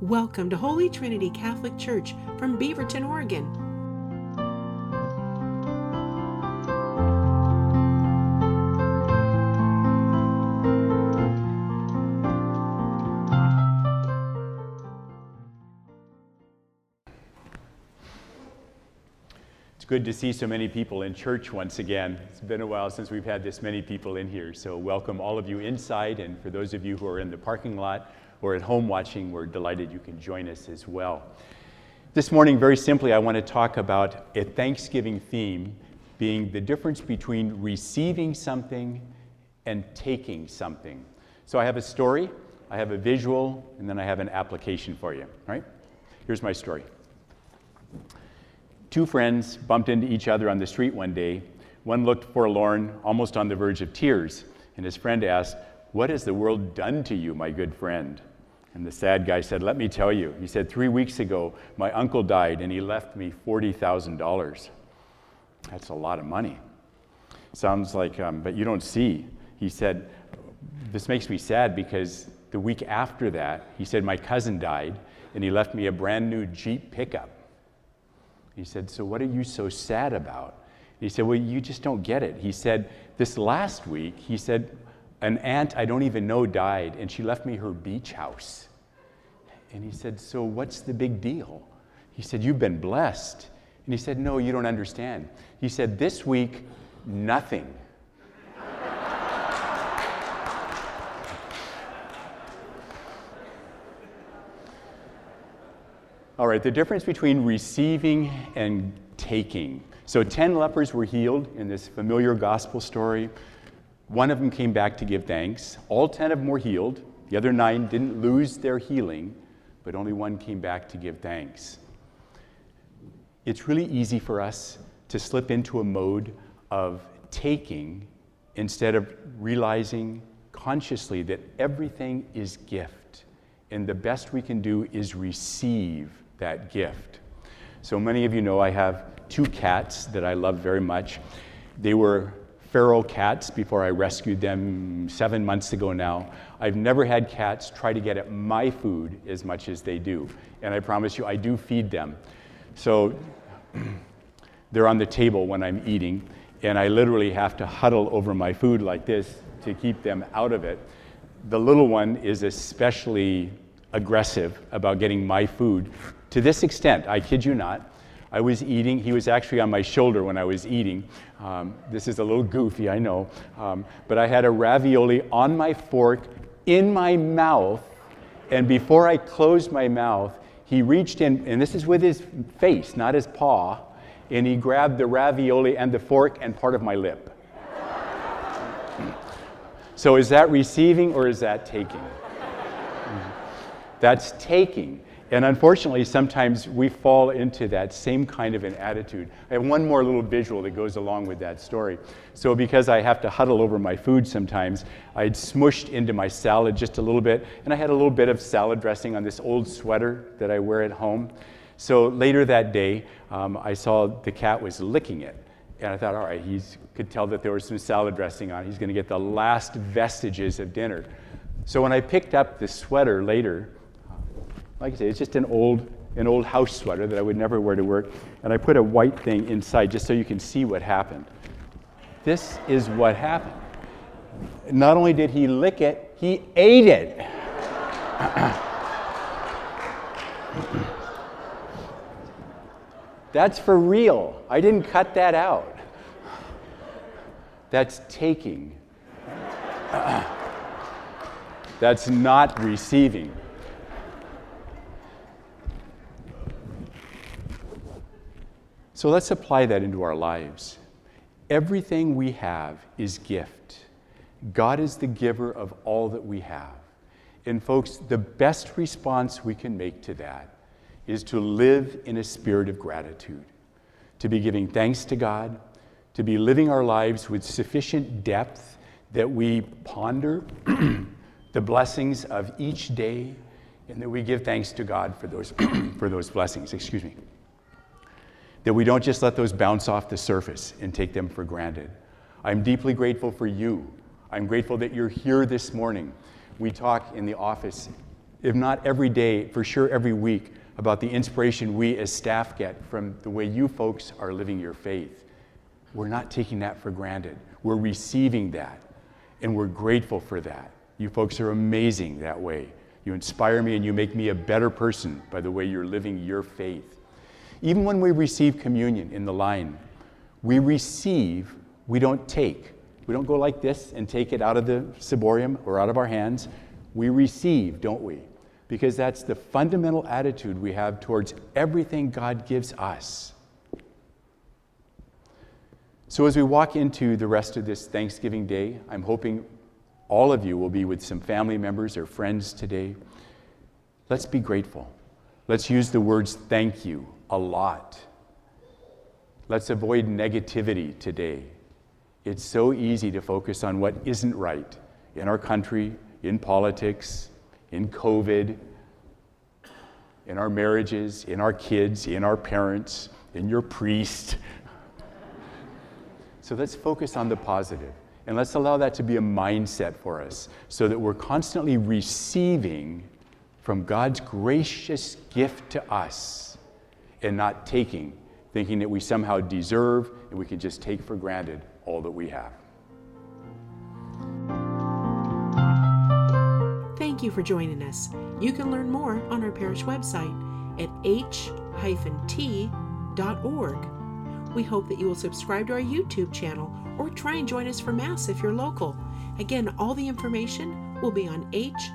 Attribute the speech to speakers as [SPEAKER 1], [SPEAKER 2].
[SPEAKER 1] Welcome to Holy Trinity Catholic Church from Beaverton, Oregon.
[SPEAKER 2] It's good to see so many people in church once again. It's been a while since we've had this many people in here. So, welcome all of you inside, and for those of you who are in the parking lot or at home watching, we're delighted you can join us as well. This morning, very simply, I want to talk about a Thanksgiving theme being the difference between receiving something and taking something. So, I have a story, I have a visual, and then I have an application for you. Right? Here's my story. Two friends bumped into each other on the street one day. One looked forlorn, almost on the verge of tears, and his friend asked, What has the world done to you, my good friend? And the sad guy said, Let me tell you. He said, Three weeks ago, my uncle died and he left me $40,000. That's a lot of money. Sounds like, um, but you don't see. He said, This makes me sad because the week after that, he said, My cousin died and he left me a brand new Jeep pickup. He said, So what are you so sad about? He said, Well, you just don't get it. He said, This last week, he said, An aunt I don't even know died, and she left me her beach house. And he said, So what's the big deal? He said, You've been blessed. And he said, No, you don't understand. He said, This week, nothing. All right, the difference between receiving and taking. So, 10 lepers were healed in this familiar gospel story. One of them came back to give thanks. All 10 of them were healed. The other nine didn't lose their healing, but only one came back to give thanks. It's really easy for us to slip into a mode of taking instead of realizing consciously that everything is gift. And the best we can do is receive that gift. So many of you know I have two cats that I love very much. They were feral cats before I rescued them seven months ago now. I've never had cats try to get at my food as much as they do. And I promise you, I do feed them. So they're on the table when I'm eating, and I literally have to huddle over my food like this to keep them out of it. The little one is especially aggressive about getting my food to this extent, I kid you not. I was eating, he was actually on my shoulder when I was eating. Um, this is a little goofy, I know. Um, but I had a ravioli on my fork in my mouth, and before I closed my mouth, he reached in, and this is with his face, not his paw, and he grabbed the ravioli and the fork and part of my lip. so is that receiving or is that taking? That's taking. And unfortunately, sometimes we fall into that same kind of an attitude. I have one more little visual that goes along with that story. So, because I have to huddle over my food sometimes, I'd smushed into my salad just a little bit, and I had a little bit of salad dressing on this old sweater that I wear at home. So, later that day, um, I saw the cat was licking it. And I thought, all right, he could tell that there was some salad dressing on. He's going to get the last vestiges of dinner. So, when I picked up the sweater later, like I say, it's just an old, an old house sweater that I would never wear to work. And I put a white thing inside just so you can see what happened. This is what happened. Not only did he lick it, he ate it. That's for real. I didn't cut that out. That's taking. That's not receiving. So let's apply that into our lives. Everything we have is gift. God is the giver of all that we have. And folks, the best response we can make to that is to live in a spirit of gratitude, to be giving thanks to God, to be living our lives with sufficient depth that we ponder the blessings of each day and that we give thanks to God for those, for those blessings. Excuse me that we don't just let those bounce off the surface and take them for granted. I'm deeply grateful for you. I'm grateful that you're here this morning. We talk in the office if not every day, for sure every week, about the inspiration we as staff get from the way you folks are living your faith. We're not taking that for granted. We're receiving that, and we're grateful for that. You folks are amazing that way. You inspire me and you make me a better person by the way you're living your faith. Even when we receive communion in the line, we receive, we don't take. We don't go like this and take it out of the ciborium or out of our hands. We receive, don't we? Because that's the fundamental attitude we have towards everything God gives us. So, as we walk into the rest of this Thanksgiving Day, I'm hoping all of you will be with some family members or friends today. Let's be grateful. Let's use the words thank you a lot. Let's avoid negativity today. It's so easy to focus on what isn't right in our country, in politics, in COVID, in our marriages, in our kids, in our parents, in your priest. So let's focus on the. And let's allow that to be a mindset for us so that we're constantly receiving from God's gracious gift to us and not taking, thinking that we somehow deserve and we can just take for granted all that we have.
[SPEAKER 1] Thank you for joining us. You can learn more on our parish website at h-t.org. We hope that you will subscribe to our YouTube channel or try and join us for Mass if you're local. Again, all the information will be on h-t.org.